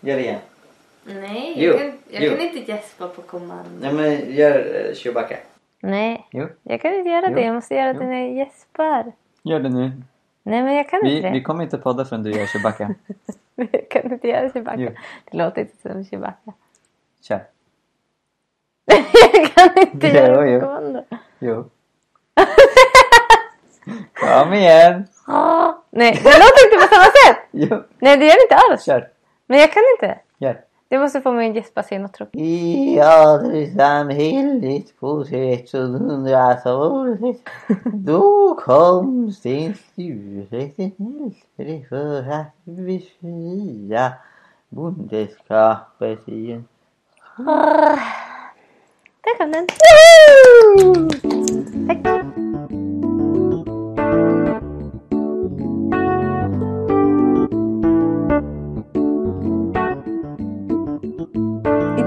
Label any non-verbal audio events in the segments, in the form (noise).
Gör det igen. Nej, Jo, jag, kan, jag jo. kan inte gäspa på kommando. Nej men gör uh, Chewbacca. Nej, Jo. jag kan inte göra Jo. det. Jag måste göra Jo. det när jag gäspar. Gör det nu. Nej, men jag kan Vi, inte vi det. kommer inte podda förrän du gör Chewbacca. (laughs) Jag kan inte göra Chewbacca. Jo. Det låter inte som Chewbacca. Kör. (laughs) jag kan inte Jo, göra jo. kommando. Jo. (laughs) Kom igen. Ah, nej, det låter inte på samma sätt. Jo. Nej, det gör det inte alls. Kör. Men jag kan inte. Gör. Du måste få mig att gäspa sig något tråkigt. I samhället på 1600-talet Då kom Sten Sture till Hälsare för att befria bondeskapet i en där kom den. Tack.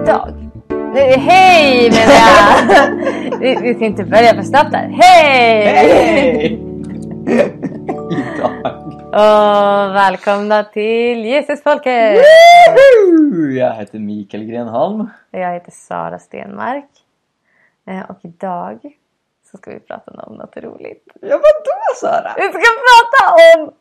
Idag. Nej, hej menar jag! (laughs) vi, vi ska inte börja för snabbt där. Hej! Hej! (laughs) Idag. Och välkomna till Jesusfolket! Woohoo! Jag heter Mikael Grenholm. Jag heter Sara Stenmark. Eh, Och idag så ska vi prata om något roligt. Ja vadå Sara? Vi ska prata om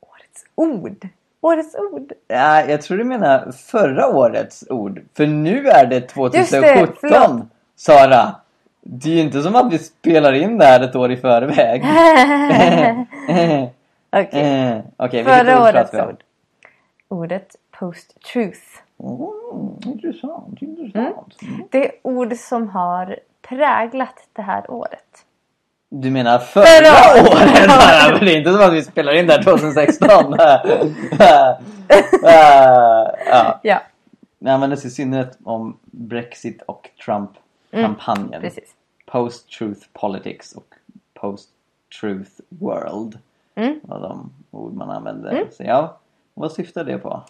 årets ord. Årets ord. Ja, jag tror du menar förra årets ord. För nu är det 2017. förlåt. Sara. Det är ju inte som att vi spelar in det här ett år i förväg. (laughs) Okej, Eh, Okej, vilket förra ord årets om? ord. Ordet post-truth. Oh, intressant, intressant. Mm. Det är ord som har präglat det här året. Du menar förra, Förra året. (laughs) men det är inte som att vi spelar in det här 2016. Eh, (laughs) (laughs) ja. Ja, Det användes i synnerhet om Brexit och Trump-kampanjen. precis. Post-truth politics och post-truth world. Mm. var de ord man använde. Så ja, vad syftar det på?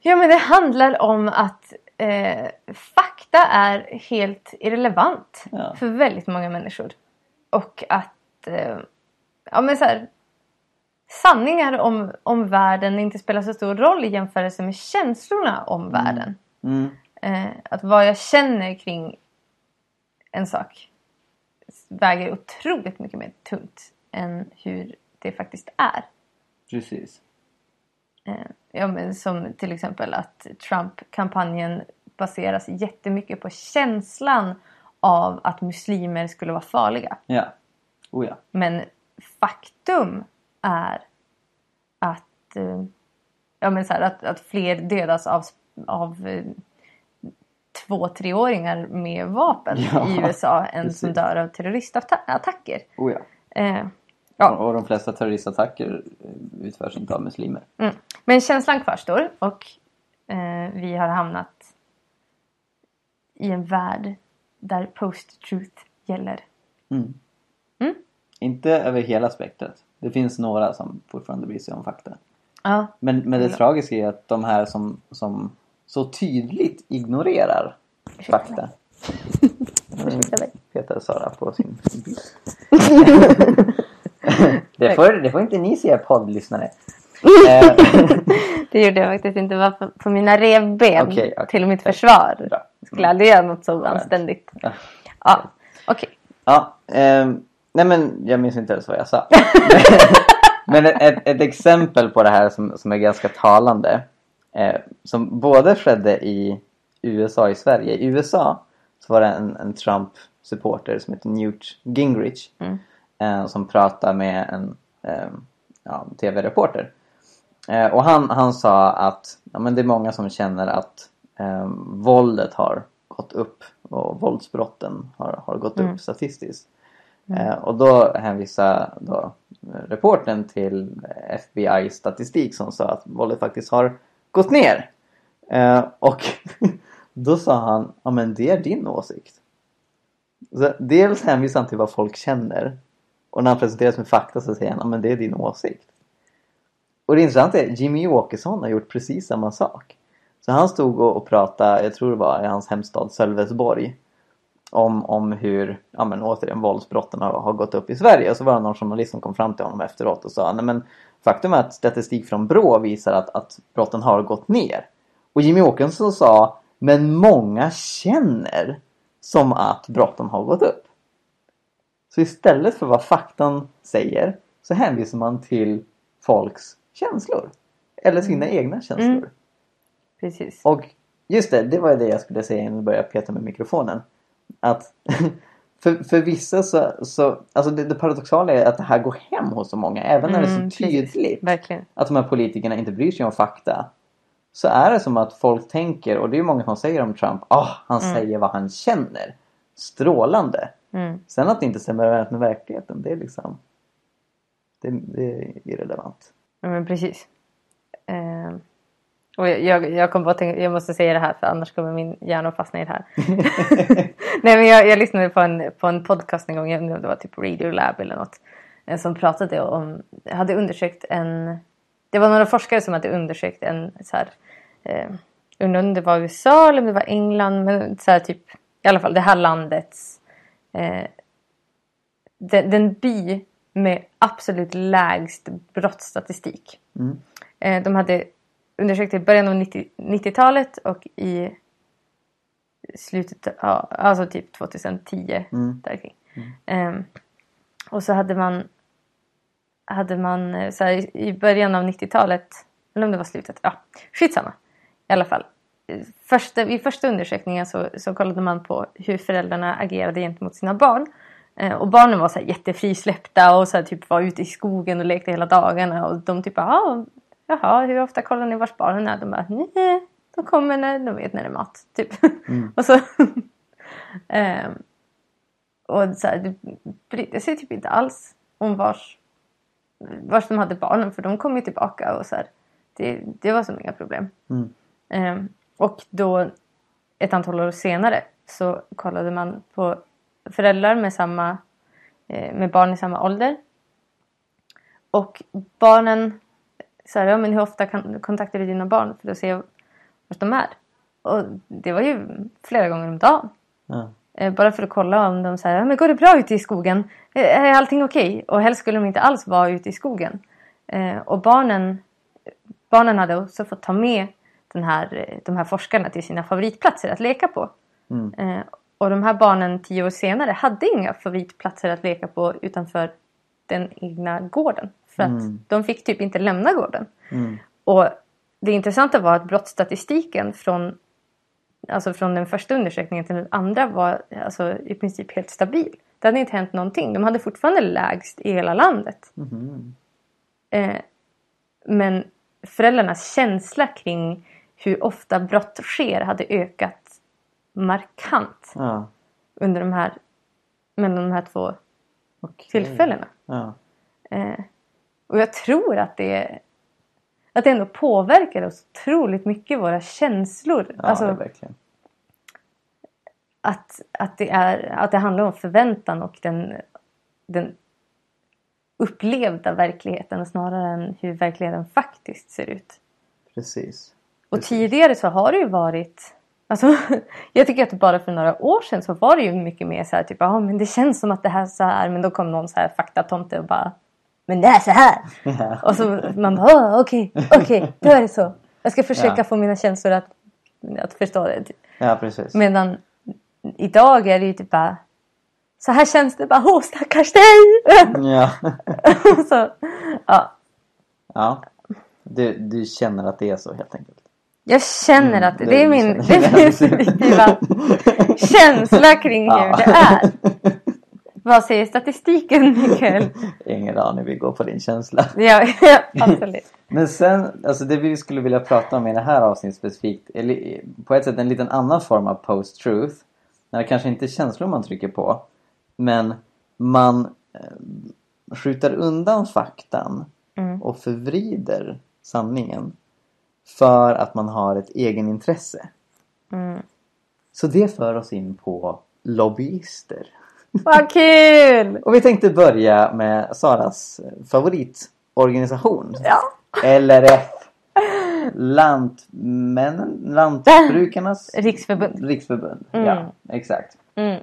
Ja, men det handlar om att eh, fakta är helt irrelevant Ja. för väldigt många människor. Och att eh, ja, men så här, sanningar om, om världen inte spelar så stor roll i jämförelse med känslorna om världen. Mm. Eh, att vad jag känner kring en sak väger otroligt mycket mer tungt än hur det faktiskt är. Precis. Eh, ja, men som till exempel att Trump-kampanjen baseras jättemycket på känslan av att muslimer skulle vara farliga. Ja. Oh ja. Men faktum är att, eh, ja, men så här, att, att fler dödas av, av eh, två treåringar med vapen Ja, i (laughs) USA än som precis. dör av terroristattacker. Oh ja. Eh, ja. Och de flesta terroristattacker utförs inte av muslimer. Mm. Men känslan kvarstår och eh, vi har hamnat i en värld där post-truth gäller. Mm. Mm. Inte över hela spektrat. Det finns några som fortfarande bryr sig om fakta. Ja, Men, men det Ja. tragiska är att de här som, som så tydligt ignorerar Ursäkta fakta. (laughs) Ursäkta mig. Petar Sara på sin bil. (laughs) (laughs) det, får, det får inte ni se poddlyssnare. Det gjorde jag faktiskt inte. Det var på, på mina revben Okej, okej. till mitt försvar. Bra. Jag skulle aldrig göra något så anständigt. Ja. Ja, okej. Ja, ehm, nej men jag minns inte ens vad jag sa. (laughs) men ett, ett, exempel på det här som, som är ganska talande. Eh, som både skedde i USA och i Sverige. I USA så var det en, en Trump-supporter som heter Newt Gingrich. Mm. Eh, som pratade med en eh, ja, tv-reporter. Eh, och han, han sa att ja, men det är många som känner att eh, våldet har gått upp och våldsbrotten har, har gått Mm. upp statistiskt. Eh, och då hänvisade då eh, reportern till FBI-statistik som sa att våldet faktiskt har gått ner. Eh, och (laughs) då sa han, ja men det är din åsikt. Så dels hänvisar han till vad folk känner och när han presenteras med fakta så säger han, ja men det är din åsikt. Och det intressanta är, Jimmy Åkesson har gjort precis samma sak. Så han stod och, och pratade, jag tror det var i hans hemstad Sölvesborg. Om, om hur, ja men återigen, våldsbrotten har, har gått upp i Sverige. Och så var det någon journalist som kom fram till honom efteråt och sa, nej men faktum är att statistik från Brå visar att, att brotten har gått ner. Och Jimmy Åkesson sa men många känner som att brotten har gått upp. Så istället för vad faktan säger så hänvisar man till folks känslor. Eller sina egna känslor. Mm. Precis. Och just det, det var det jag skulle säga innan jag började peta med mikrofonen. Att (laughs) för, för vissa så, så alltså det, det paradoxala är att det här går hem hos så många. Även när det är Mm, så precis. tydligt att de här politikerna inte bryr sig om fakta. Så är det som att folk tänker, och det är många som säger om Trump, ah, han säger vad han känner. Strålande. Mm. Sen att det inte stämmer överens med verkligheten, det är liksom det, det är irrelevant. Ja, men precis. Eh, och jag, jag, jag kom bara att tänka, jag måste säga det här för annars kommer min hjärna att fastna i det här. (laughs) Nej men jag, jag lyssnade på en, på en podcast en gång, jag undrar om det var typ Radio Lab eller något. eh, Som pratade om, hade undersökt en, det var några forskare som hade undersökt en så här, eh, undrar om det var USA eller om det var England, men så här typ, i alla fall det här landets, eh, den, den by med absolut lägst brottsstatistik. Mm. Eh, De hade undersökt det i början av 90 90-talet och i slutet, alltså typ 2010 Mm. där kring. Ehm, och så hade man, hade man eh, så här, i början av 90-talet, eller om det var slutet, ja skitsamma. I alla fall. Första, I första undersökningen så, så kollade man på hur föräldrarna agerade gentemot sina barn. Eh, och barnen var så här jättefrisläppta och så typ var ute i skogen och lekte hela dagarna. Och de typ ah, jaha, hur ofta kollar ni vars barnen är? De bara, nej, de kommer när de vet när det är mat. Typ. (laughs) och så... (laughs) ehm, och så här, det brydde sig typ inte alls om vars, vars de hade barnen för de kom ju tillbaka och så här, det, det var som inga problem. Mm. Ehm, och då ett antal år senare så kollade man på föräldrar med, samma, eh, med barn i samma ålder. Och barnen, så här, ja, men hur ofta kan, kontaktar du dina barn för att se vart de är? Och det var ju flera gånger om dagen. Ja. Eh, Bara för att kolla om de säger, men går det bra ute i skogen? Eh, Är allting okej? Och helst skulle de inte alls vara ute i skogen. Och barnen, barnen hade också fått ta med den här, de här forskarna till sina favoritplatser att leka på. Mm. Och de här barnen tio år senare hade inga favoritplatser att leka på utanför den egna gården. För att Mm. de fick typ inte lämna gården. Mm. Och det intressanta var att brottsstatistiken från, alltså från den första undersökningen till den andra var alltså, i princip helt stabil. Det hade inte hänt någonting. De hade fortfarande lägst i hela landet. Mhm. Eh, men föräldrarnas känsla kring hur ofta brott sker hade ökat markant Ja. under de här, mellan de här två Okej. tillfällena. Ja. Eh, och jag tror att det, att det ändå påverkar oss otroligt mycket, våra känslor. Ja, alltså verkligen. att, att, det är, att det handlar om förväntan och den, den upplevda verkligheten snarare än hur verkligheten faktiskt ser ut. Precis. Och Precis. tidigare så har det ju varit Alltså, (laughs) jag tycker att bara för några år sedan så var det ju mycket mer så här typ, ja men det känns som att det här är så här, men då kom någon så här faktatomte och bara, men det är så här! Ja. (laughs) Och så man bara, "Åh, okej, okej, då är det så. Jag ska försöka Ja. få mina känslor att, att förstå det. typ. ja, precis. Medan idag är det ju typ bara, så här känns det bara, åh stackars dig! (laughs) Ja. Så, ja. ja. Du, du känner att det är så helt enkelt. Jag känner att det, Mm, (laughs) det är min, känner- det är min subjektiva känsla kring hur Ja. det är. Vad säger statistiken Mikael? Ingen aning, vi går på din känsla. Ja, (laughs) ja, absolut. Men sen, alltså det vi skulle vilja prata om i det här avsnittet specifikt, är li- på ett sätt en liten annan form av post-truth. När det kanske inte är känslor man trycker på, men man eh, skjuter undan faktan Mm. och förvrider sanningen för att man har ett egenintresse. Mm. Så det för oss in på lobbyister. Vad kul! (laughs) Och vi tänkte börja med Saras favoritorganisation. Ja. LRF. Lantmännen, Lantbrukarnas (laughs) Riksförbund. riksförbund. Mm. Ja, exakt. Mm.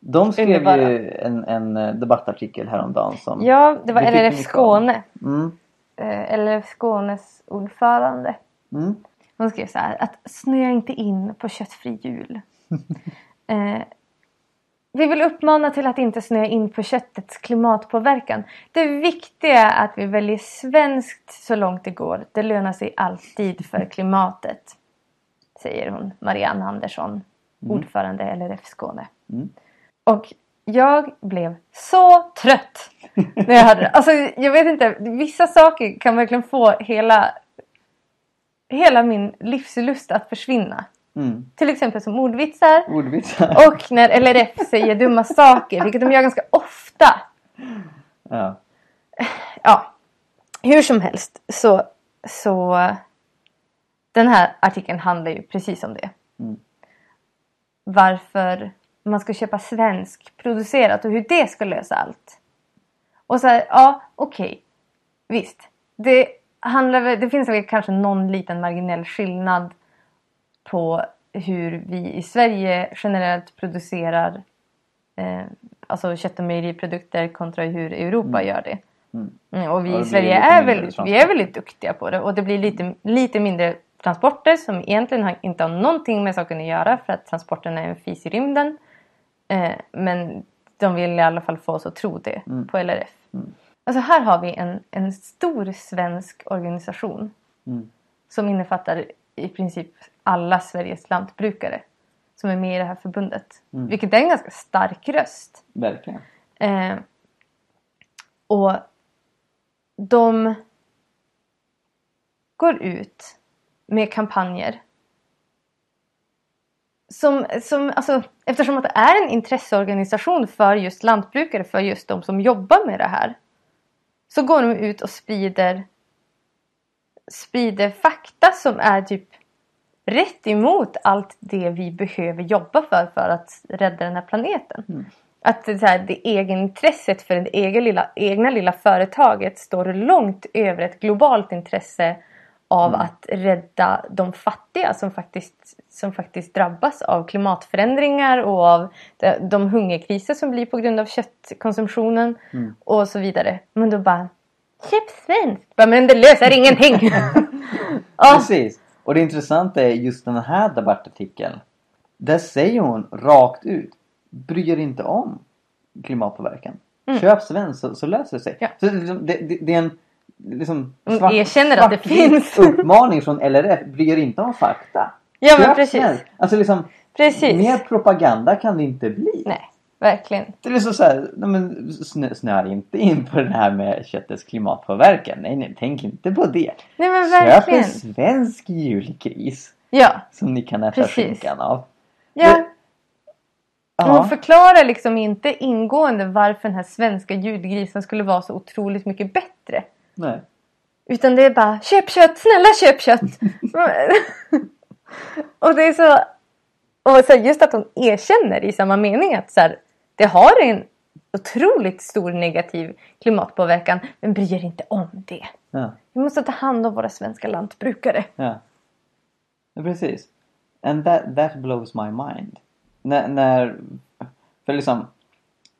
De skrev Underbara. ju en, en debattartikel häromdagen som... Ja, det var LRF Skåne. Mm, LRF Skånes ordförande. mm. Hon skrev så här att snöa inte in på köttfri jul. (laughs) eh, vi vill uppmana till att inte snöa in på köttets klimatpåverkan. Det viktiga är att vi väljer svenskt så långt det går. Det lönar sig alltid för (laughs) klimatet. Säger hon, Marianne Andersson, ordförande LRF Skåne. Mm. Och jag blev så trött när jag hörde det. Alltså jag vet inte, vissa saker kan verkligen få hela, hela min livslust att försvinna. Mm. Till exempel som ordvitsar. Ordvitsar. Och när LRF säger dumma saker, vilket de gör ganska ofta. Ja. Ja, hur som helst så, så den här artikeln handlar ju precis om det. Mm. Varför man ska köpa svensk producerat och hur det ska lösa allt. Och så här, ja okej. Visst. Det, handlar, det finns väl kanske någon liten marginell skillnad på hur vi i Sverige generellt producerar eh, alltså kött och mejeriprodukter kontra hur Europa gör det. Mm. Mm, och vi Ja, i Sverige är väldigt, vi är väldigt duktiga på det och det blir lite, lite mindre transporter som egentligen har, inte har någonting med saken att göra för att transporterna är en fis i rymden. Eh, men de vill i alla fall få oss att tro det Mm. på LRF. Mm. Alltså här har vi en, en stor svensk organisation Mm. som innefattar i princip alla Sveriges lantbrukare som är med i det här förbundet. Mm. Vilket är en ganska stark röst. Verkligen. Eh, och de går ut med kampanjer. Som, som, alltså, eftersom att det är en intresseorganisation för just lantbrukare, för just de som jobbar med det här. Så går de ut och sprider, sprider fakta som är typ rätt emot allt det vi behöver jobba för för att rädda den här planeten. Mm. Att det, här, det egenintresset för det egen lilla, egna lilla företaget står långt över ett globalt intresse av att rädda de fattiga som faktiskt, som faktiskt drabbas av klimatförändringar och av de, hungerkriser som blir på grund av köttkonsumtionen Mm. och så vidare. Men då bara Köp svenskt! Men det löser ingenting! (laughs) Ja, Precis. Och det intressanta är just den här debattartikeln. Där säger hon rakt ut. Bry er inte om klimatpåverkan. Mm. Köp svenskt så, så löser det sig. Ja. Så liksom- det, det, det är en liksom, Hon erkänner att det finns. (laughs) uppmaning från LRF. Bry er inte om fakta. Ja, men Köp precis. svenskt. Alltså liksom, precis. mer propaganda kan det inte bli. Nej, verkligen. Det är så här, men snö, snöa inte in på det här med köttets klimatpåverkan. Nej, nej, tänk inte på det. Nej men Köp en verkligen. svensk julgris. Ja, Som ni kan äta Precis. skinkan av. ja. Hon Ja. förklarar liksom inte ingående varför den här svenska julgrisen skulle vara så otroligt mycket bättre. Nej. Utan det är bara köp kött, snälla köp kött! (laughs) och det är så... Och så just att hon erkänner i samma mening att så här, det har en otroligt stor negativ klimatpåverkan men bryr er inte om det. Ja. Vi måste ta hand om våra svenska lantbrukare. Ja. ja precis. And that, that blows my mind. När, när för liksom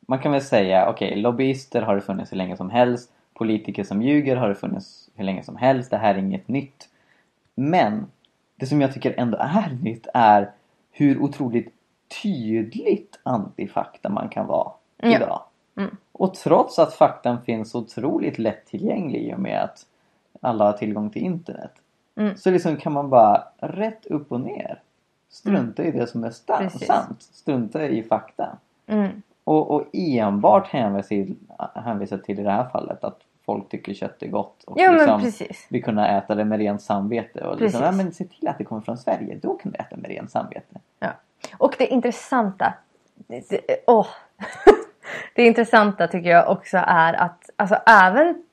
man kan väl säga okej lobbyister har det funnits hur länge som helst. Politiker som ljuger har det funnits hur länge som helst. Det här är inget nytt. Men det som jag tycker ändå är (laughs) nytt är hur otroligt tydligt antifakta man kan vara Ja. idag. Mm. Och trots att faktan finns otroligt lättillgänglig i och med att alla har tillgång till internet. Mm. Så liksom kan man bara rätt upp och ner strunta i det som är Precis. sant. Strunta i fakta. Och, och enbart hänvisa till, i det här fallet att folk tycker kött är gott. Och Ja liksom precis. vi kunna äta det med rent samvete. Och liksom, ja, men se till att det kommer från Sverige. Då kan du äta med rent samvete. Ja. Och det intressanta. Det, det, åh. (laughs) det intressanta tycker jag också är att alltså även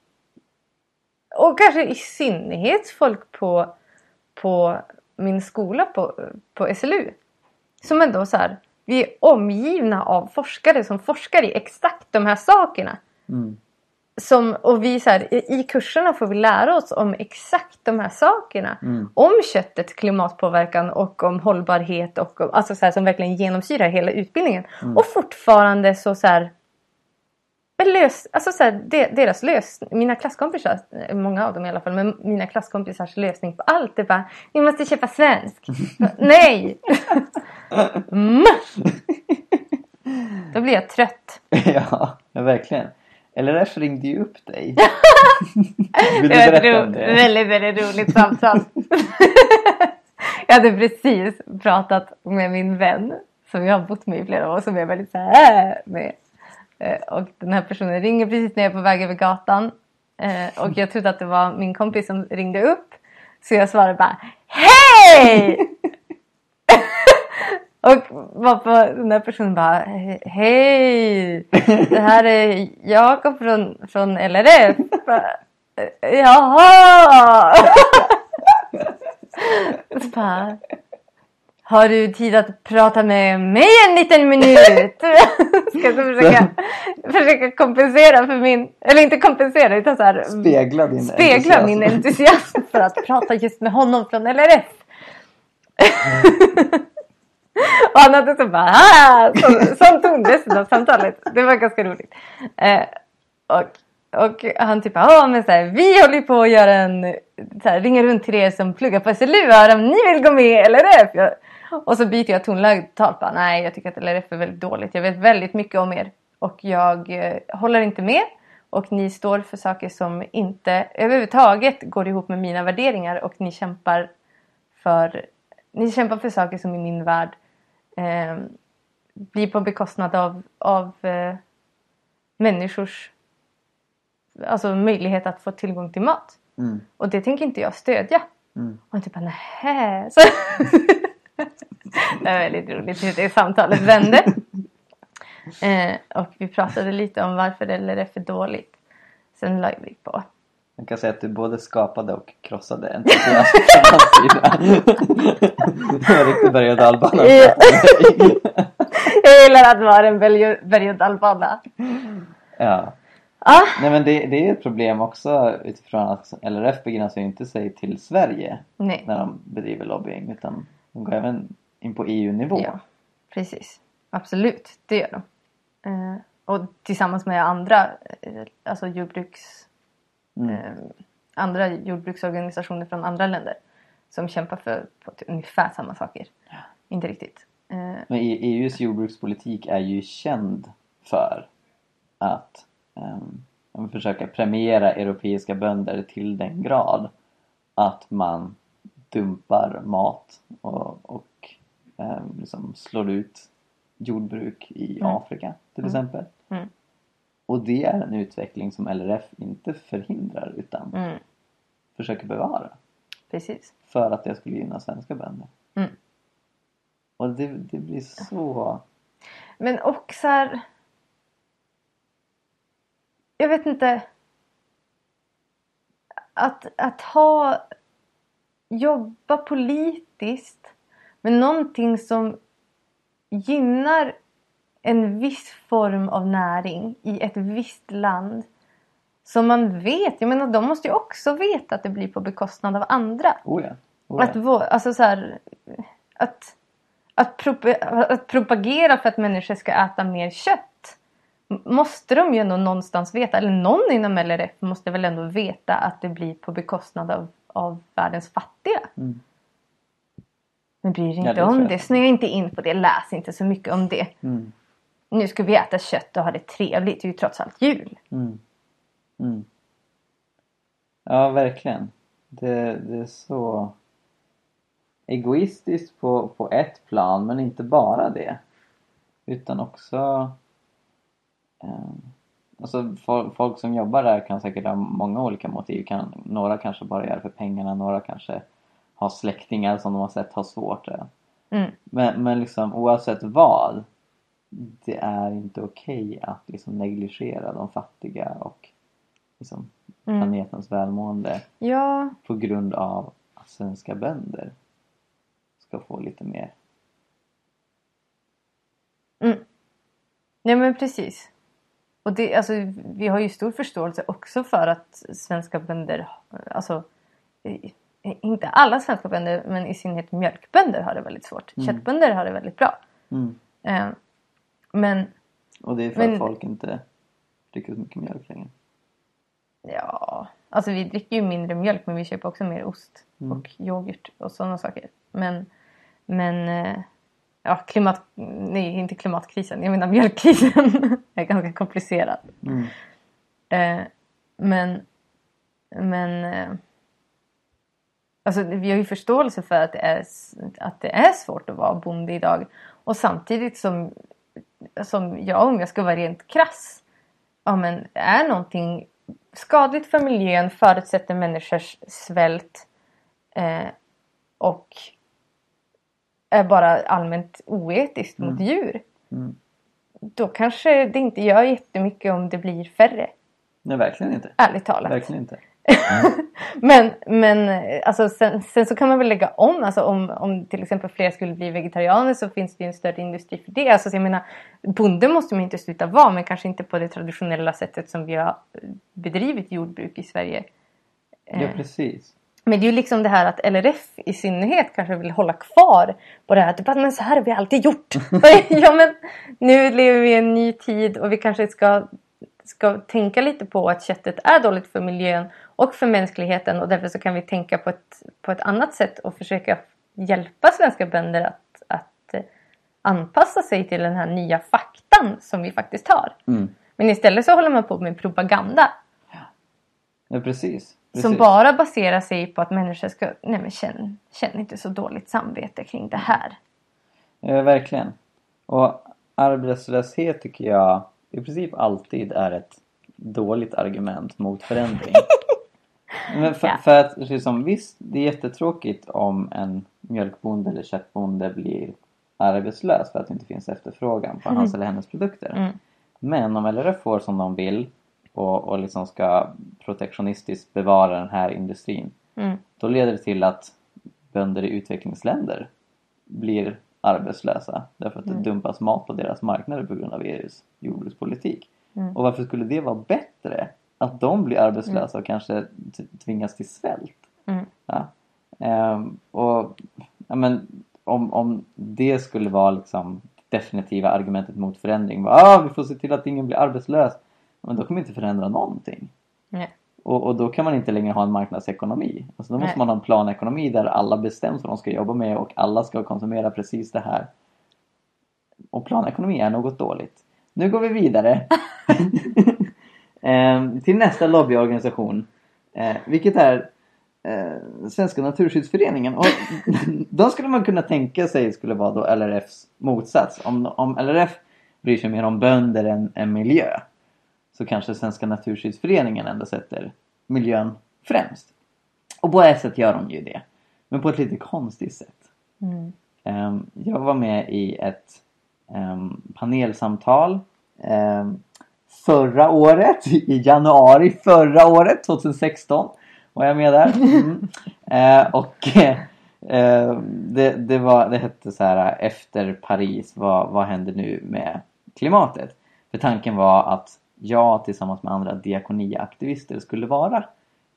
och kanske i synnerhet folk på, på min skola på, på SLU. Som ändå så här, vi är omgivna av forskare som forskar i exakt de här sakerna. Mm. Som, och vi så här, i kurserna får vi lära oss om exakt de här sakerna. Mm. Om köttets klimatpåverkan och om hållbarhet och om, alltså så här, som verkligen genomsyrar hela utbildningen. Mm. Och fortfarande så, så här, lös, alltså så här, de, deras lösning, mina klasskompisar, många av dem i alla fall, men mina klasskompisars lösning på allt är bara vi måste köpa svensk. (laughs) Nej! (laughs) Mm. Då blir jag trött. (laughs) ja, verkligen. LRF ringde ju upp dig. (laughs) Vill du berätta om det? väldigt, väldigt roligt samtal. (laughs) jag hade precis pratat med min vän som jag har bott med i flera år som jag är väldigt så här med. Eh, Och den här personen ringer precis när jag är på väg över gatan. Eh, Och jag trodde att det var min kompis som ringde upp. Så jag svarade bara Hej! Och varpå den här personen bara Hej! Det här är Jakob från, från LRF. Bara, Jaha! Så bara, Har du tid att prata med mig en liten minut? Ska jag försöka, försöka kompensera för min, eller inte kompensera utan så här, Spegla din spegla entusiasm. min entusiasm för att prata just med honom från LRF. (laughs) Och han hade så bara ah! så, sån ton resten av samtalet. Det var ganska roligt. Eh, och, och han typ ja men så här, vi håller ju på att göra en, så här, ringa runt till er som pluggar på SLU och om ni vill gå med i LRF. Jag, och så byter jag tonläge totalt bara nej jag tycker att LRF är väldigt dåligt. Jag vet väldigt mycket om er och jag eh, håller inte med. Och ni står för saker som inte överhuvudtaget går ihop med mina värderingar och ni kämpar för, ni kämpar för saker som i min värld eh, blir på bekostnad av, av eh, människors alltså möjlighet att få tillgång till mat. Mm. Och det tänker inte jag stödja. Mm. Och han typ bara nähä. (laughs) Så (laughs) det var väldigt roligt hur det samtalet vände. (laughs) Eh, och vi pratade lite om varför LRF är dåligt. Sen la vi på. Man kan säga att du både skapade och krossade entusiasm. Det var (laughs) riktigt berg och dalbana. (laughs) Jag gillar att vara en berg och dalbana. Ja. Ah, Nej men det, det är ett problem också utifrån att LRF begränsar ju inte sig till Sverige nej. när de bedriver lobbying utan de går även in på EU-nivå. Ja, precis. Absolut, det gör de. Eh, och tillsammans med andra, eh, alltså jordbruks, Mm. eh, andra jordbruksorganisationer från andra länder som kämpar för typ ungefär samma saker. Inte riktigt. Eh, Men E- EUs jordbrukspolitik är ju känd för att um, försöka premiera europeiska bönder till den grad att man dumpar mat och, och um, liksom slår ut jordbruk i Mm. Afrika till Mm. exempel. Mm. Och det är en utveckling som LRF inte förhindrar utan mm, försöker bevara precis. för att det skulle gynna svenska bönder. Mm. Och det, det blir så... Men så här... Jag vet inte. Att, att ha... Jobba politiskt med någonting som gynnar en viss form av näring i ett visst land. Som man vet, jag menar de måste ju också veta att det blir på bekostnad av andra. Oh ja. Oh Att, ja. vå- alltså så här, att, att, prop- att propagera för att människor ska äta mer kött måste de ju ändå någonstans veta, eller någon inom LRF måste väl ändå veta att det blir på bekostnad av, av världens fattiga. Mm. Men bryr dig Ja, inte det tror om det, snöa inte in på det, läs inte så mycket om det. Mm. Nu ska vi äta kött och ha det trevligt, det är ju trots allt jul. Mm. Mm. Ja, verkligen. Det, det är så egoistiskt på, på ett plan, men inte bara det. Utan också... Eh, alltså folk, folk som jobbar där kan säkert ha många olika motiv. Kan, några kanske bara gör det för pengarna, några kanske har släktingar som de har sett har svårt. Mm. Men, men liksom oavsett vad det är inte okej att liksom negligera de fattiga och liksom Mm. planetens välmående Ja, på grund av att svenska bönder ska få lite mer. Mm. Ja men precis. Och det, alltså, vi har ju stor förståelse också för att svenska bönder, alltså inte alla svenska bönder men i synnerhet mjölkbönder har det väldigt svårt. Mm. Köttbönder har det väldigt bra. Mm. Men Och det är för Men- att folk inte dricka så mycket mjölk längre. Ja, alltså vi dricker ju mindre mjölk men vi köper också mer ost Mm. och yoghurt och sådana saker. Men, men eh, ja, klimat, nej inte klimatkrisen, jag menar mjölkkrisen (laughs) är ganska komplicerad. Mm. Eh, men men eh, alltså, vi har ju förståelse för att det, är, att det är svårt att vara bonde idag. Och samtidigt som, som jag, om jag ska vara rent krass, ja, men är någonting skadligt för miljön, förutsätter människors svält eh, och är bara allmänt oetiskt mot djur. Mm. Då kanske det inte gör jättemycket om det blir färre, Nej, verkligen inte. ärligt talat. Verkligen inte. (laughs) Men, men eh, alltså, sen, sen så kan man väl lägga om. Alltså, om, om till exempel fler skulle bli vegetarianer så finns det ju en större industri för det. Alltså, så jag menar, bonde måste man inte sluta vara men kanske inte på det traditionella sättet som vi har bedrivit jordbruk i Sverige. Ja, Eh, precis. Men det är ju liksom det här att LRF i synnerhet kanske vill hålla kvar på det här. Typ att men så här har vi alltid gjort. (laughs) (laughs) ja men nu lever vi i en ny tid och vi kanske ska, ska tänka lite på att köttet är dåligt för miljön och för mänskligheten och därför så kan vi tänka på ett, på ett annat sätt och försöka hjälpa svenska bönder att, att eh, anpassa sig till den här nya faktan som vi faktiskt har. Mm. Men istället så håller man på med propaganda Ja, precis. precis. som bara baserar sig på att människor ska, nej men känn, känn inte så dåligt samvete kring det här. Ja, verkligen. Och arbetslöshet tycker jag i princip alltid är ett dåligt argument mot förändring. (laughs) För, Ja. för att liksom, visst, det är jättetråkigt om en mjölkbonde eller köttbonde blir arbetslös för att det inte finns efterfrågan på hans eller hennes produkter. Mm. Men om LRF får som de vill och, och liksom ska protektionistiskt bevara den här industrin Mm. då leder det till att bönder i utvecklingsländer blir arbetslösa därför att det dumpas mat på deras marknader på grund av EUs jordbrukspolitik. Mm. Och varför skulle det vara bättre att de blir arbetslösa och kanske t- tvingas till svält? Mm. Ja. Ehm, och ja, men, om, om det skulle vara liksom definitiva argumentet mot förändring. Bara, ah, vi får se till att ingen blir arbetslös. Men då kommer inte förändra någonting. Nej. Och, och då kan man inte längre ha en marknadsekonomi. Alltså då måste Nej. man ha en planekonomi där alla bestäms vad de ska jobba med och alla ska konsumera precis det här. Och planekonomi är något dåligt. Nu går vi vidare (laughs) (laughs) till nästa lobbyorganisation. Eh, vilket är eh, Svenska Naturskyddsföreningen. Och (laughs) de skulle man kunna tänka sig skulle vara då LRFs motsats. Om, om LRF bryr sig mer om bönder än, än miljö så kanske Svenska Naturskyddsföreningen ändå sätter miljön främst. Och på ett sätt gör de ju det. Men på ett lite konstigt sätt. Mm. Ehm, jag var med i ett ehm, panelsamtal ehm, förra året, i januari förra året, 2016 var jag med där. (laughs) Mm. Eh, och eh, det, det, var, det hette så här efter Paris, vad, vad händer nu med klimatet? För tanken var att jag tillsammans med andra diakoniaktivister skulle vara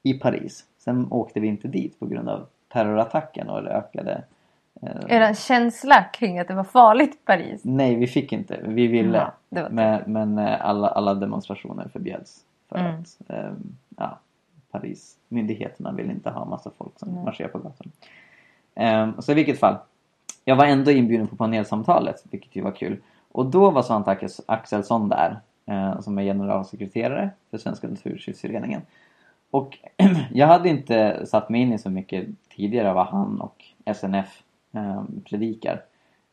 i Paris. Sen åkte vi inte dit på grund av terrorattacken och det ökade eh, Är det en känsla kring att det var farligt i Paris? Nej, vi fick inte. Vi ville. Ja, men men eh, alla, alla demonstrationer förbjöds. För Mm. att eh, ja, Paris, myndigheterna ville inte ha massa folk som Mm. marscherar på gatan. Um, så i vilket fall. Jag var ändå inbjuden på panelsamtalet, vilket ju var kul. Och då var Svante Ax- Axelsson där, eh, som är generalsekreterare för Svenska Naturskyddsföreningen. Och (clears throat) jag hade inte satt mig in i så mycket tidigare vad han och SNF eh, Ehm, predikar.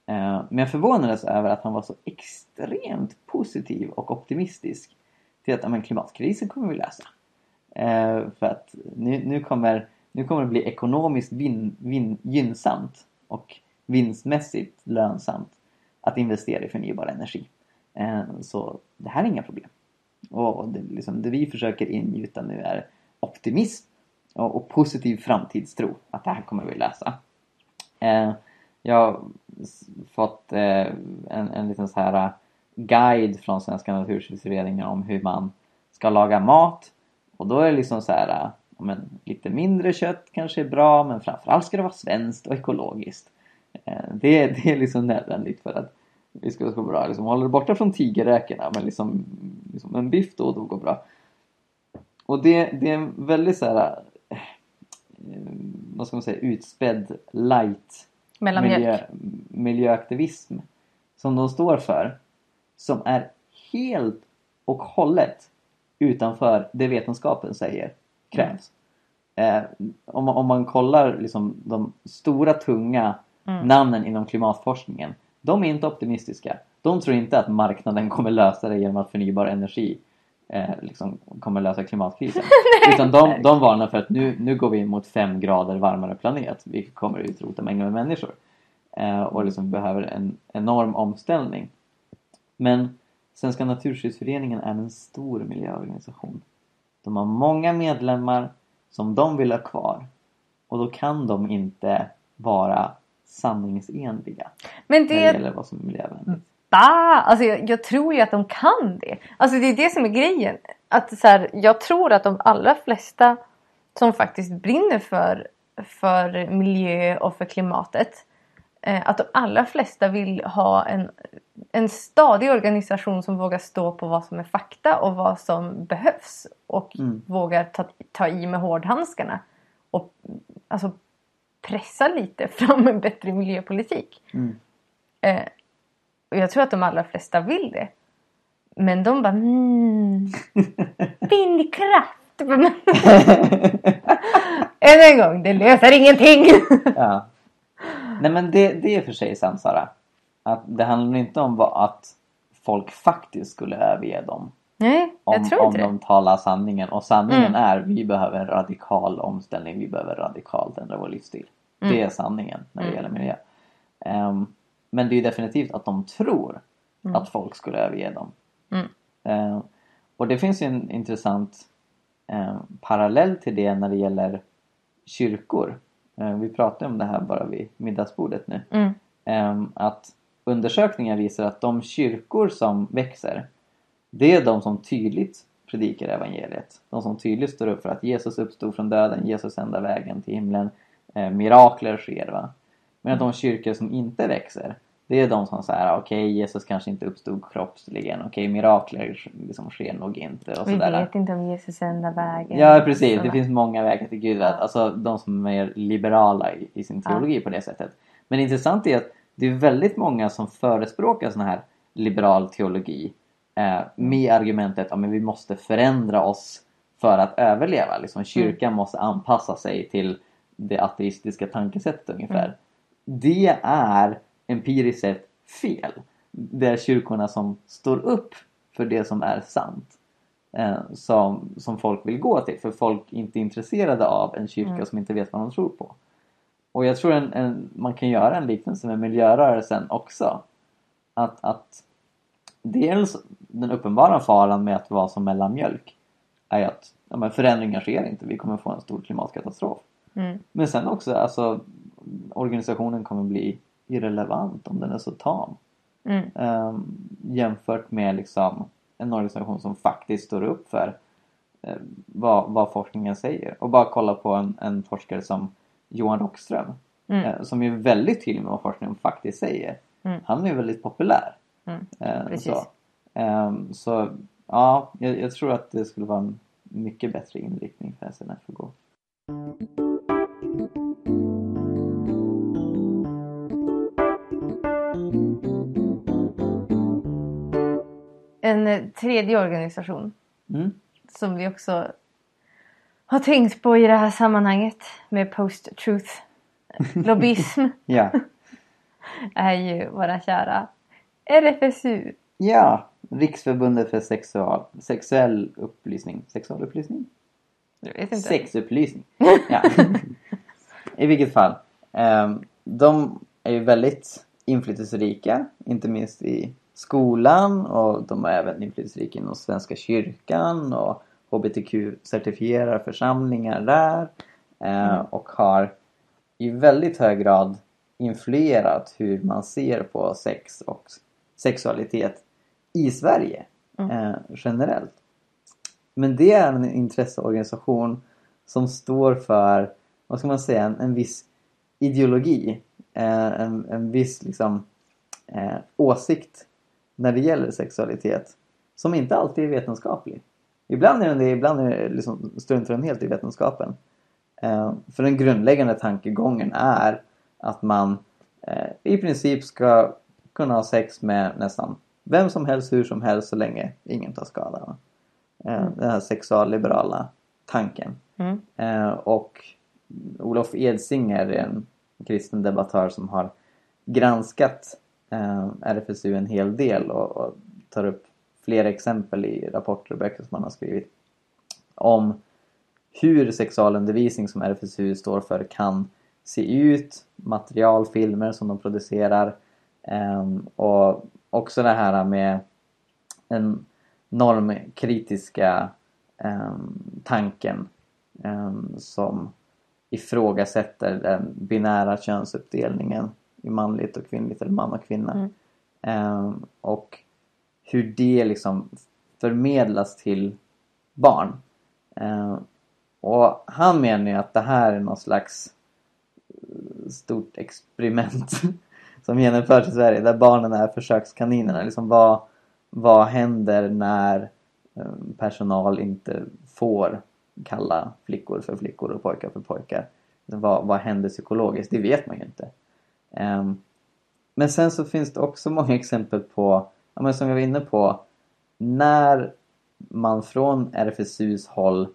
Ehm, men jag förvånades över att han var så extremt positiv och optimistisk till att men klimatkrisen kommer vi lösa. Ehm, för att nu, nu, kommer, nu kommer det bli ekonomiskt vin, vin, gynnsamt och vinstmässigt lönsamt att investera i förnybar energi. Så det här är inga problem. Och det, liksom, det vi försöker ingjuta nu är optimism och, och positiv framtidstro. Att det här kommer vi lösa. Eh, jag har fått eh, en, en liten så här eh, guide från Svenska Naturskyddsföreningen om hur man ska laga mat. Och då är det liksom så här, eh, men, lite mindre kött kanske är bra men framförallt ska det vara svenskt och ekologiskt. Eh, det, det är liksom nödvändigt för att Vi ska gå bra. Liksom, håller dig borta från tigerräkorna men liksom, liksom en biff då och då går bra. Och det, det är en väldigt så här, eh, vad ska man säga, utspädd light miljö, miljöaktivism som de står för som är helt och hållet utanför det vetenskapen säger krävs. Eh, om, man, om man kollar liksom de stora tunga Mm. namnen inom klimatforskningen. De är inte optimistiska. De tror inte att marknaden kommer lösa det genom att förnybar energi eh, liksom kommer lösa klimatkrisen. (laughs) Utan de, de varnar för att nu, nu går vi in mot fem grader varmare planet vilket kommer att utrota mängder med människor. Eh, och liksom behöver en enorm omställning. Men Svenska Naturskyddsföreningen är en stor miljöorganisation. De har många medlemmar som de vill ha kvar. Och då kan de inte vara sanningsenliga Men när det det... gäller vad som är miljövänligt. Bah! Alltså jag, jag tror ju att de kan det. Alltså det är det som är grejen. Att så här, jag tror att de allra flesta som faktiskt brinner för, för miljö och för klimatet. Eh, att de allra flesta vill ha en, en stadig organisation som vågar stå på vad som är fakta och vad som behövs. Och Mm. vågar ta, ta i med hårdhandskarna. Och alltså pressa lite (laughs) fram en bättre miljöpolitik. Mm. Eh, och jag tror att de allra flesta vill det. Men de bara mm, (laughs) vindkraft. (laughs) Än en gång, det löser ingenting. ja. Nej men det, det är för sig sant Sara. Att det handlar inte om vad, att folk faktiskt skulle överge dem. Nej, Om, jag tror om inte det. de talar sanningen. Och sanningen Mm. är vi behöver en radikal omställning. Vi behöver radikalt ändra vår livsstil. Mm. Det är sanningen när det Mm. gäller miljö. Ehm, men det är ju definitivt att de tror Mm. att folk skulle överge dem. Mm. Ehm, och det finns ju en intressant ehm, parallell till det när det gäller kyrkor. Ehm, vi pratade om det här bara vid middagsbordet nu. Mm. Ehm, att undersökningar visar att de kyrkor som växer det är de som tydligt predikar evangeliet. De som tydligt står upp för att Jesus uppstod från döden, Jesus enda vägen till himlen. Eh, mirakler sker va. Men de kyrkor som inte växer det är de som säger okej Jesus kanske inte uppstod kroppsligen, okej mirakler liksom sker nog inte och Vi sådär. vet inte om Jesus är enda vägen. Ja precis, det finns många vägar till Gud. Ja. Alltså de som är mer liberala i, i sin teologi på det sättet. Men intressant är att det är väldigt många som förespråkar sån här liberal teologi. Eh, med argumentet att ja, men vi måste förändra oss för att överleva. Liksom, kyrkan måste anpassa sig till det ateistiska tankesättet ungefär. Mm. Det är empiriskt sett fel. Det är kyrkorna som står upp för det som är sant eh, som, som folk vill gå till. För folk är inte intresserade av en kyrka Mm. som inte vet vad de tror på. Och jag tror en, en, man kan göra en liknelse med miljörörelsen också. Att, att dels den uppenbara faran med att vara som mellanmjölk är att ja, förändringar sker inte. Vi kommer få en stor klimatkatastrof. Mm. Men sen också, alltså organisationen kommer bli irrelevant om den är så tam. Mm. Ehm, jämfört med liksom en organisation som faktiskt står upp för eh, vad, vad forskningen säger. Och bara kolla på en, en forskare som Johan Rockström Mm. eh, som är väldigt tydlig med vad forskningen faktiskt säger. Mm. Han är väldigt populär. Eh. Så, Ehm, så ja, jag, jag tror att det skulle vara en mycket bättre inriktning för SNF att gå. En eh, tredje organisation Mm. som vi också har tänkt på i det här sammanhanget med post-truth (laughs) lobbyism Ja. (laughs) är ju våra kära RFSU. ja, Riksförbundet för sexual, sexuell upplysning. Sexualupplysning? Jag vet inte. Sexupplysning. (laughs) Ja. I vilket fall. ehm, de är ju väldigt inflytelserika. Inte minst i skolan och de är även inflytelserika inom Svenska kyrkan och HBTQ-certifierar församlingar där. eh, Mm. Och har i väldigt hög grad influerat hur man ser på sex och sexualitet i Sverige Mm. eh, generellt. Men det är en intresseorganisation som står för, vad ska man säga, en, en viss ideologi. Eh, en, en viss liksom eh, åsikt när det gäller sexualitet som inte alltid är vetenskaplig. Ibland är den det, ibland är det liksom, struntar den helt i vetenskapen. Eh, för den grundläggande tankegången är att man eh, i princip ska kunna ha sex med nästan vem som helst, hur som helst så länge ingen tar skada. Eh, Mm. Den här sexualliberala tanken. Mm. Eh, och Olof Edsinger är en kristen debattör som har granskat eh, RFSU en hel del och, och tar upp flera exempel i rapporter och böcker som han har skrivit om hur sexualundervisning som RFSU står för kan se ut, material, filmer som de producerar ehm, och också det här med den normkritiska ehm, tanken ehm, som ifrågasätter den binära könsuppdelningen i manligt och kvinnligt eller man och kvinna. Mm. Ehm, och hur det liksom förmedlas till barn. Ehm, och han menar ju att det här är någon slags eh, stort experiment (laughs) som genomförs i Sverige där barnen är försökskaninerna. Liksom vad, vad händer när eh, personal inte får kalla flickor för flickor och pojkar för pojkar? Vad, vad händer psykologiskt? Det vet man ju inte. Ehm, men sen så finns det också många exempel på, ja, men som jag var inne på, när man från RFSUs håll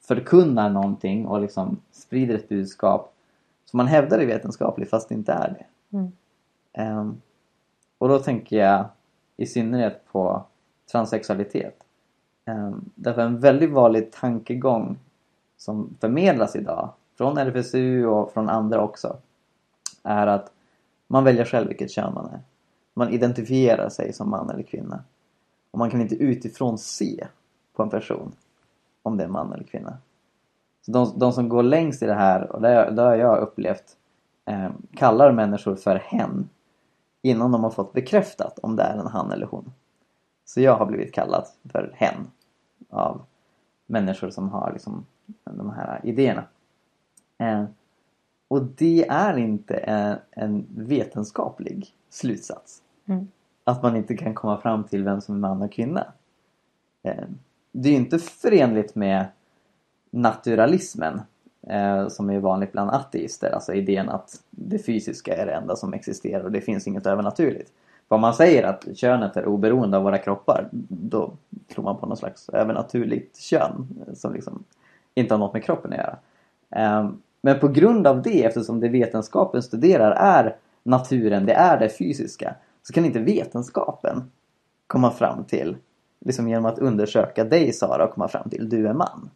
förkunnar någonting och liksom sprider ett budskap som man hävdar är vetenskapligt fast det inte är det. Mm. Ehm, och då tänker jag i synnerhet på transsexualitet. Um, därför en väldigt vanlig tankegång som förmedlas idag från RFSU och från andra också är att man väljer själv vilket kön man är. Man identifierar sig som man eller kvinna. Och man kan inte utifrån se på en person om det är man eller kvinna. Så de, de som går längst i det här, och det, det har jag upplevt, eh, kallar människor för hen innan de har fått bekräftat om det är en han eller hon. Så jag har blivit kallad för hen av människor som har liksom de här idéerna. Eh, och det är inte en, en vetenskaplig slutsats. Mm. Att man inte kan komma fram till vem som är man och kvinna. Eh, det är inte förenligt med naturalismen eh, som är vanligt bland ateister. Alltså idén att det fysiska är det enda som existerar och det finns inget övernaturligt. Om man säger att könet är oberoende av våra kroppar då tror man på något slags övernaturligt kön som liksom inte har något med kroppen att göra. Eh, men på grund av det, eftersom det vetenskapen studerar är naturen, det är det fysiska, så kan inte vetenskapen komma fram till, liksom genom att undersöka dig Sara och komma fram till du är man.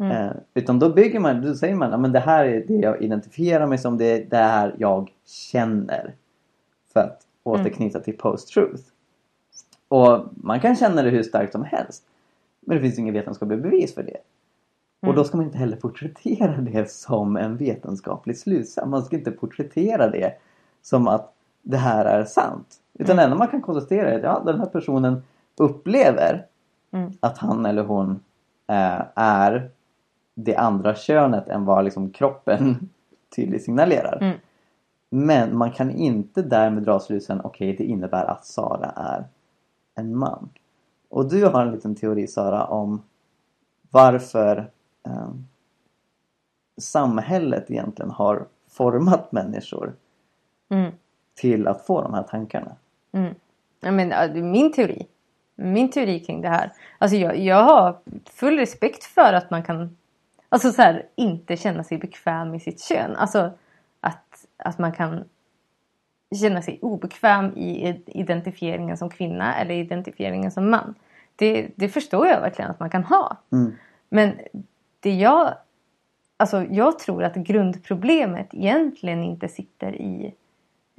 Mm. Eh, utan då bygger man, då säger man att det här är det jag identifierar mig som, det är det här jag känner. För att återknyta till post-truth. Och man kan känna det hur starkt som helst. Men det finns inget vetenskapligt bevis för det. Och då ska man inte heller porträttera (laughs) det som en vetenskaplig slutsats. Man ska inte porträttera det som att det här är sant. Utan det enda man kan konstatera är att ja, den här personen upplever Mm. att han eller hon eh, är det andra könet än vad liksom kroppen (laughs) tydligt signalerar. Mm. Men man kan inte därmed dra slutsatsen okej det innebär att Sara är en man. Och du har en liten teori Sara om varför eh, samhället egentligen har format människor Mm. till att få de här tankarna. Mm. Ja, men, min teori. Min teori kring det här. Alltså jag, jag har full respekt för att man kan alltså så här, inte känna sig bekväm i sitt kön. Alltså att, att man kan känna sig obekväm i identifieringen som kvinna eller identifieringen som man. Det, det förstår jag verkligen att man kan ha. Mm. Men det jag... Alltså jag tror att grundproblemet egentligen inte sitter i,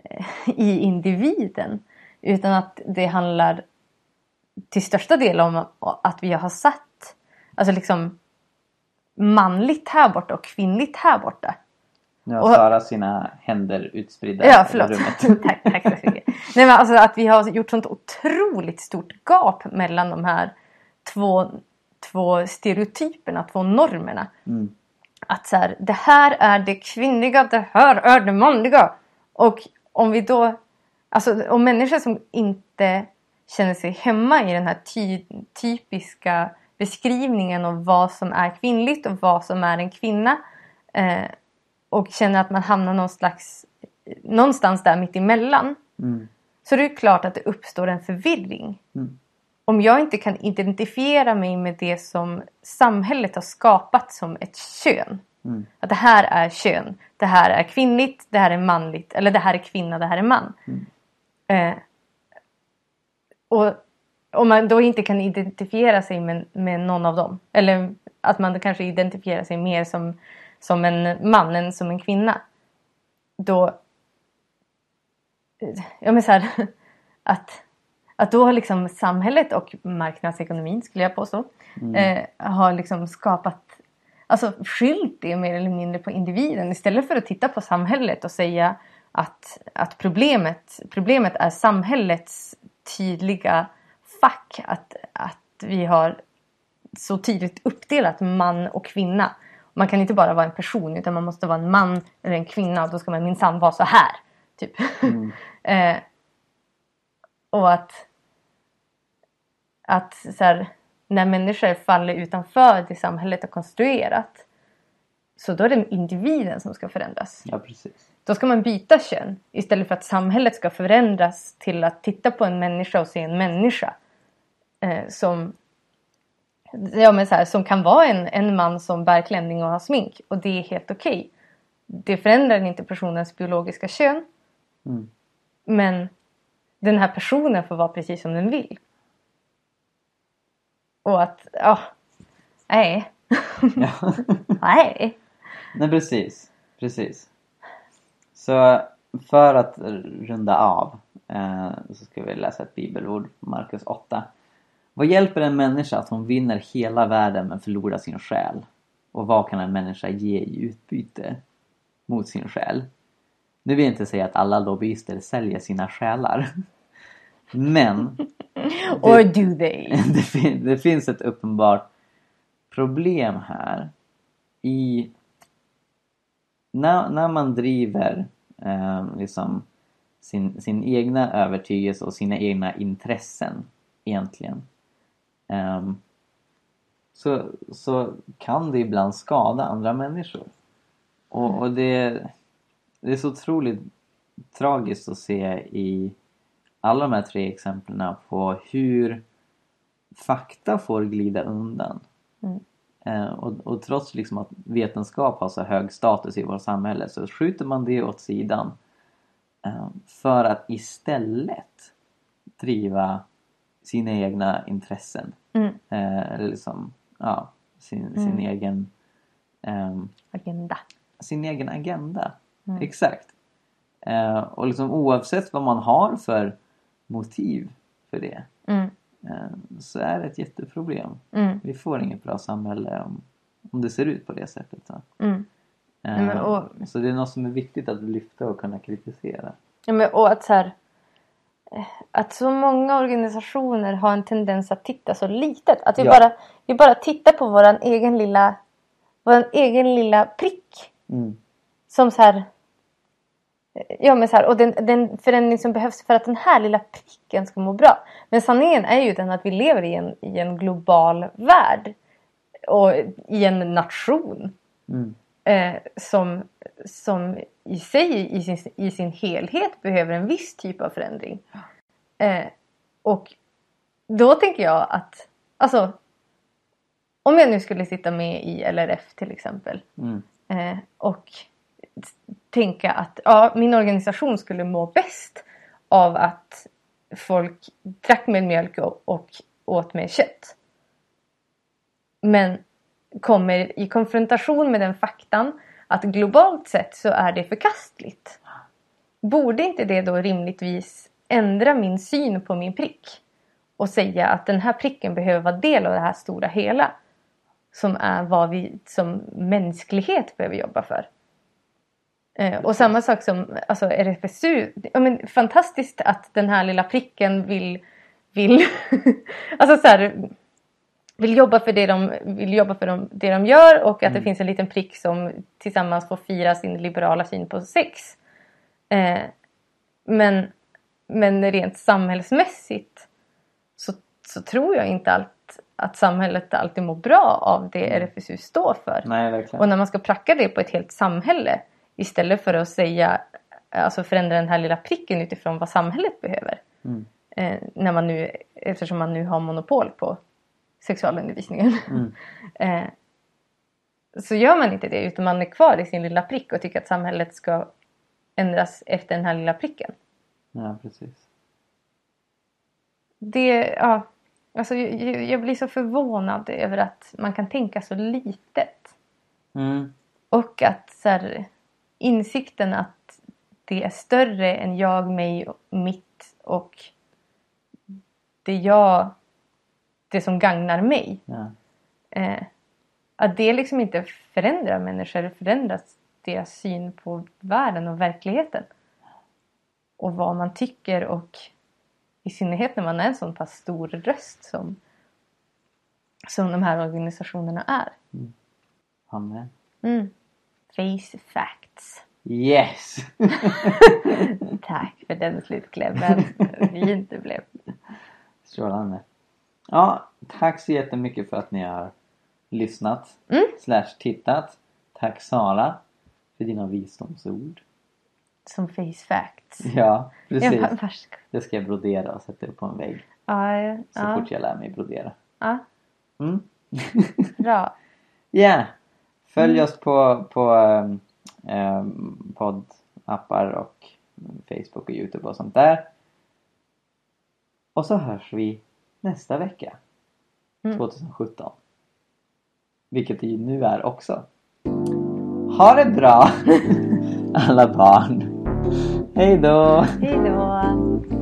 eh, (laughs) i individen. Utan att det handlar till största del om att vi har satt alltså liksom manligt här borta och kvinnligt här borta. Nu har Sara sina händer utspridda Ja, förlåt. rummet. (laughs) tack, tack så mycket. Nej, men alltså att vi har gjort sånt otroligt stort gap mellan de här två, två stereotyperna, två normerna. Mm. Att så här, det här är det kvinnliga, det här är det manliga. Och om vi då Alltså om människor som inte känner sig hemma i den här ty typiska beskrivningen av vad som är kvinnligt och vad som är en kvinna. Eh, och känner att man hamnar någon slags, någonstans där mitt emellan. Mm. Så det är klart att det uppstår en förvirring. Mm. Om jag inte kan identifiera mig med det som samhället har skapat som ett kön. Mm. Att det här är kön. Det här är kvinnligt, det här är manligt. Eller det här är kvinna, det här är man. Mm. Eh, och om man då inte kan identifiera sig med, med någon av dem. Eller att man kanske identifierar sig mer som, som en man än som en kvinna. Då... Ja men så här, (laughs) att, att då har liksom samhället och marknadsekonomin skulle jag påstå. Mm. Eh, har liksom skapat Alltså skyllt det mer eller mindre på individen istället för att titta på samhället och säga att, att problemet, problemet är samhällets tydliga fack. Att, att vi har så tydligt uppdelat man och kvinna. Man kan inte bara vara en person utan man måste vara en man eller en kvinna och då ska man minsann vara så här. Typ. Mm. (laughs) eh, och att, att så här, när människor faller utanför det samhället har konstruerat så då är det individen som ska förändras. Ja, precis. Då ska man byta kön istället för att samhället ska förändras till att titta på en människa och se en människa eh, som, ja, men så här, som kan vara en, en man som bär klänning och har smink och det är helt okej. Okay. Det förändrar inte personens biologiska kön Mm. men den här personen får vara precis som den vill. Och att, ja, nej. Ja. (laughs) nej. Nej, precis. Precis. Så för att runda av eh, så ska vi läsa ett bibelord, Markus 8. Vad hjälper en människa att hon vinner hela världen men förlorar sin själ? Och vad kan en människa ge i utbyte mot sin själ? Nu vill jag inte säga att alla lobbyister säljer sina själar. (laughs) Men (laughs) Or do they? (laughs) det, fin- det finns ett uppenbart problem här i när, när man driver eh, liksom sin, sin egna övertygelse och sina egna intressen egentligen ehm, så, så kan det ibland skada andra människor. Och, och det, det är så otroligt tragiskt att se i alla de här tre exemplen på hur fakta får glida undan. Mm. Eh, och, och trots liksom att vetenskap har så hög status i vårt samhälle så skjuter man det åt sidan eh, för att istället driva sina egna intressen. Mm. Eh, eller liksom, ja, sin, sin Mm. egen ehm, Agenda. sin egen agenda. Mm. Exakt. Eh, och liksom oavsett vad man har för motiv för det Mm. eh, så är det ett jätteproblem. Mm. Vi får inget bra samhälle om, om det ser ut på det sättet. Så. Mm. Eh, men och- så det är något som är viktigt att lyfta och kunna kritisera. Ja, men, och att så här, eh, att så många organisationer har en tendens att titta så litet. Att vi, Ja. bara, vi bara tittar på våran egen lilla, våran egen lilla prick. Mm. Som så här, ja men så här, och den, den förändring som behövs för att den här lilla pricken ska må bra. Men sanningen är ju den att vi lever i en, i en global värld. Och i en nation. Mm. eh, som, som i sig, i sin, i sin helhet, behöver en viss typ av förändring. Eh, och då tänker jag att, alltså, om jag nu skulle sitta med i LRF till exempel Mm. eh, och tänka att ja, min organisation skulle må bäst av att folk drack mer mjölk och, och åt mer kött. Men kommer i konfrontation med den faktan att globalt sett så är det förkastligt. Borde inte det då rimligtvis ändra min syn på min prick? Och säga att den här pricken behöver vara del av det här stora hela. Som är vad vi som mänsklighet behöver jobba för. Eh, och samma sak som alltså RFSU. Ja, men, fantastiskt att den här lilla pricken vill, vill (laughs) alltså så här, vill jobba för det de, vill jobba för dem, det de gör och att det Mm. finns en liten prick som tillsammans får fira sin liberala syn på sex. Eh, men men rent samhällsmässigt så, så tror jag inte allt, att samhället alltid mår bra av det RFSU står för. Nej. Och när man ska pracka det på ett helt samhälle istället för att säga, alltså förändra den här lilla pricken utifrån vad samhället behöver. Mm. Eh, när man nu, eftersom man nu har monopol på sexualundervisningen. Mm. (laughs) eh, så gör man inte det utan man är kvar i sin lilla prick och tycker att samhället ska ändras efter den här lilla pricken. Ja, precis. Det, ja, alltså jag, jag blir så förvånad över att man kan tänka så litet. Mm. Och att så här, insikten att det är större än jag, mig, mitt och det jag, det som gagnar mig. Ja. Eh, att det liksom inte förändrar människor, det förändrar deras syn på världen och verkligheten. Och vad man tycker och i synnerhet när man är en sån pass stor röst som, som de här organisationerna är. Amen. Mm. Face facts. Yes! (laughs) Tack för den slutklämmen. Fint det blev. Strålande. Ja, tack så jättemycket för att ni har lyssnat Mm. slash tittat. Tack Sara för dina visdomsord. Som face facts. Ja, precis. Det ska jag brodera och sätta upp på en vägg Ja, ja, så fort jag lär mig brodera. ja, Mm. bra. (laughs) Ja! Följ Mm. oss på, på um, poddappar och Facebook och Youtube och sånt där. Och så hörs vi nästa vecka. Mm. 2017. Vilket det ju nu är också. Ha det bra (laughs) alla barn! Hej då! Hej då!